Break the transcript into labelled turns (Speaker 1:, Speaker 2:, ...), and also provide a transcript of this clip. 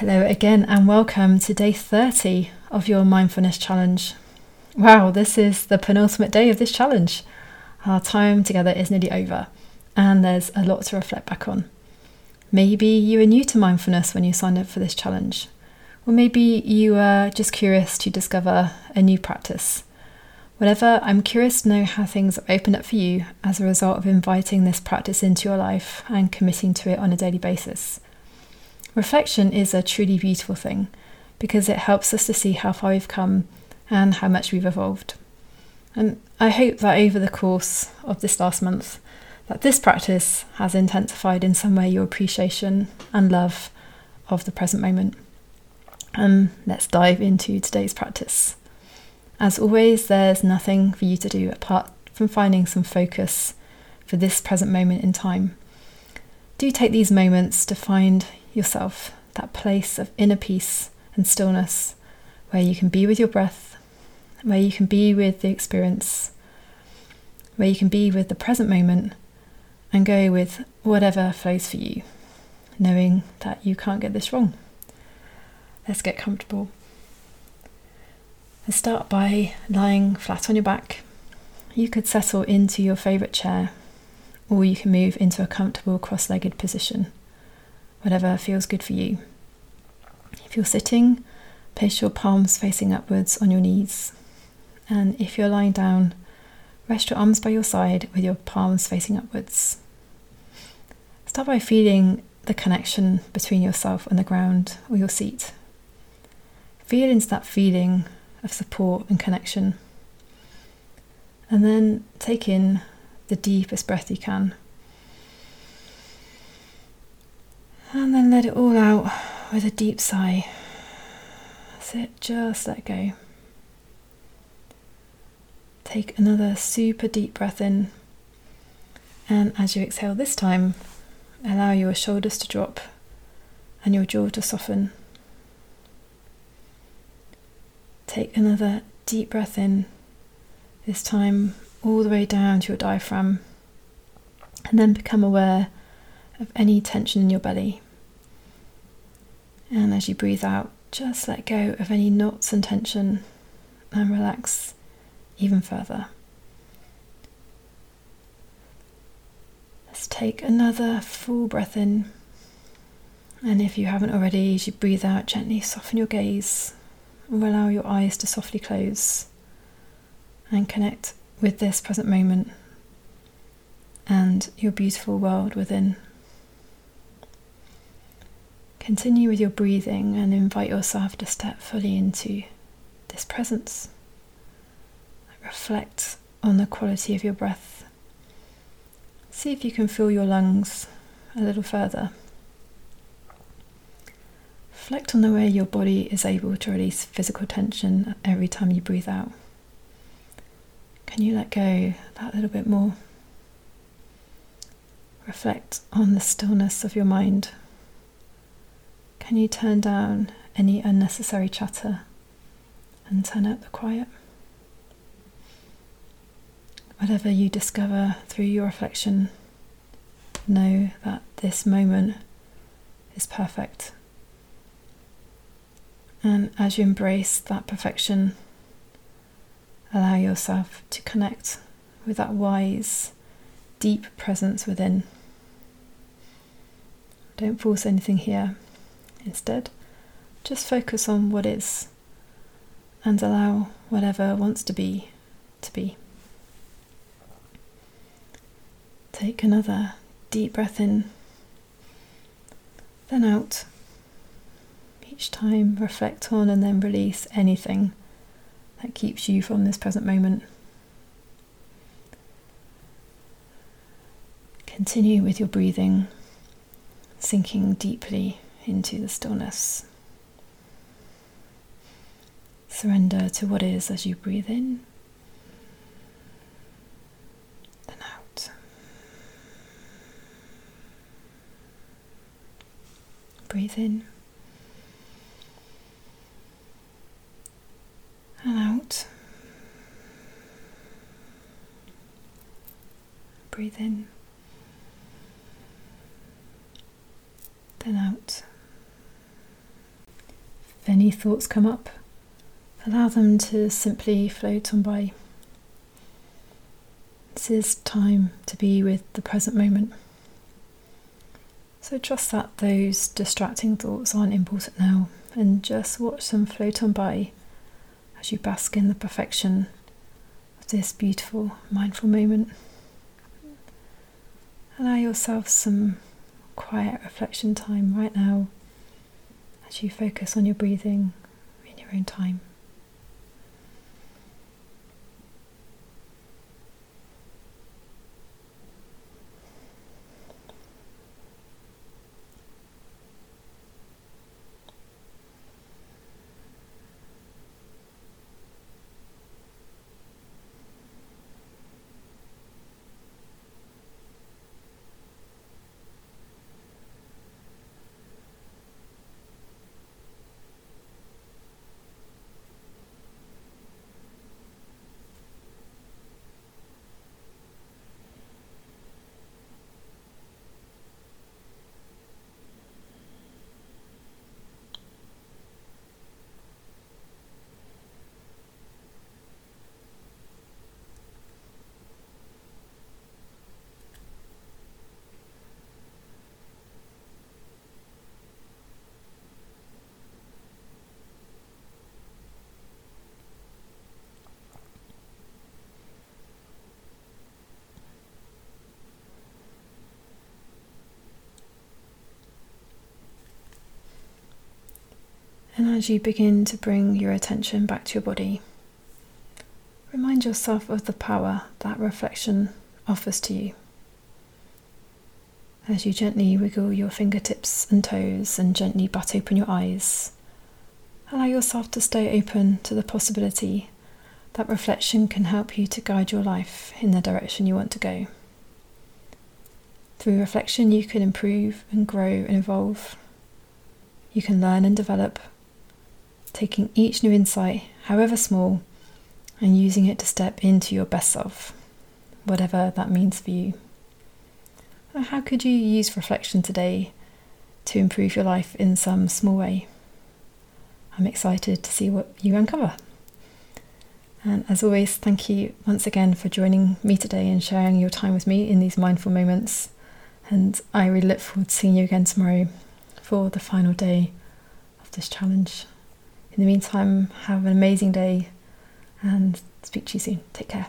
Speaker 1: Hello again, and welcome to day 30 of your mindfulness challenge. Wow, this is the penultimate day of this challenge. Our time together is nearly over, and there's a lot to reflect back on. Maybe you were new to mindfulness when you signed up for this challenge, or maybe you were just curious to discover a new practice. Whatever, I'm curious to know how things have opened up for you as a result of inviting this practice into your life and committing to it on a daily basis. Reflection is a truly beautiful thing because it helps us to see how far we've come and how much we've evolved. And I hope that over the course of this last month, that this practice has intensified in some way your appreciation and love of the present moment. And let's dive into today's practice. As always, there's nothing for you to do apart from finding some focus for this present moment in time. Do take these moments to find yourself, that place of inner peace and stillness where you can be with your breath, where you can be with the experience, where you can be with the present moment and go with whatever flows for you, knowing that you can't get this wrong. Let's get comfortable. Start by lying flat on your back. You could settle into your favourite chair, or you can move into a comfortable cross legged position whatever feels good for you. If you're sitting, place your palms facing upwards on your knees. And if you're lying down, rest your arms by your side with your palms facing upwards. Start by feeling the connection between yourself and the ground or your seat. Feel into that feeling of support and connection. And then take in the deepest breath you can. And then let it all out with a deep sigh. That's it, just let go. Take another super deep breath in. And as you exhale this time, allow your shoulders to drop and your jaw to soften. Take another deep breath in, this time all the way down to your diaphragm, and then become aware of any tension in your belly. And as you breathe out, just let go of any knots and tension and relax even further. Let's take another full breath in. And if you haven't already, as you breathe out, gently soften your gaze or allow your eyes to softly close and connect with this present moment and your beautiful world within. Continue with your breathing and invite yourself to step fully into this presence. Reflect on the quality of your breath. See if you can fill your lungs a little further. Reflect on the way your body is able to release physical tension every time you breathe out. Can you let go that little bit more? Reflect on the stillness of your mind. Can you turn down any unnecessary chatter and turn up the quiet? Whatever you discover through your reflection, know that this moment is perfect. And as you embrace that perfection, allow yourself to connect with that wise, deep presence within. Don't force anything here. Instead, just focus on what is and allow whatever wants to be to be. Take another deep breath in, then out. Each time, reflect on and then release anything that keeps you from this present moment. Continue with your breathing, sinking deeply into the stillness. Surrender to what is as you breathe in, then out. Breathe in and out. Breathe in, then out. If any thoughts come up, allow them to simply float on by. This is time to be with the present moment. So trust that those distracting thoughts aren't important now and just watch them float on by as you bask in the perfection of this beautiful mindful moment. Allow yourself some quiet reflection time right now as you focus on your breathing in your own time. And as you begin to bring your attention back to your body, remind yourself of the power that reflection offers to you. As you gently wiggle your fingertips and toes and gently butt open your eyes, allow yourself to stay open to the possibility that reflection can help you to guide your life in the direction you want to go. Through reflection, you can improve and grow and evolve. You can learn and develop taking each new insight, however small, and using it to step into your best self, whatever that means for you. How could you use reflection today to improve your life in some small way? I'm excited to see what you uncover. And as always, thank you once again for joining me today and sharing your time with me in these mindful moments. And I really look forward to seeing you again tomorrow for the final day of this challenge. In the meantime, have an amazing day and speak to you soon. Take care.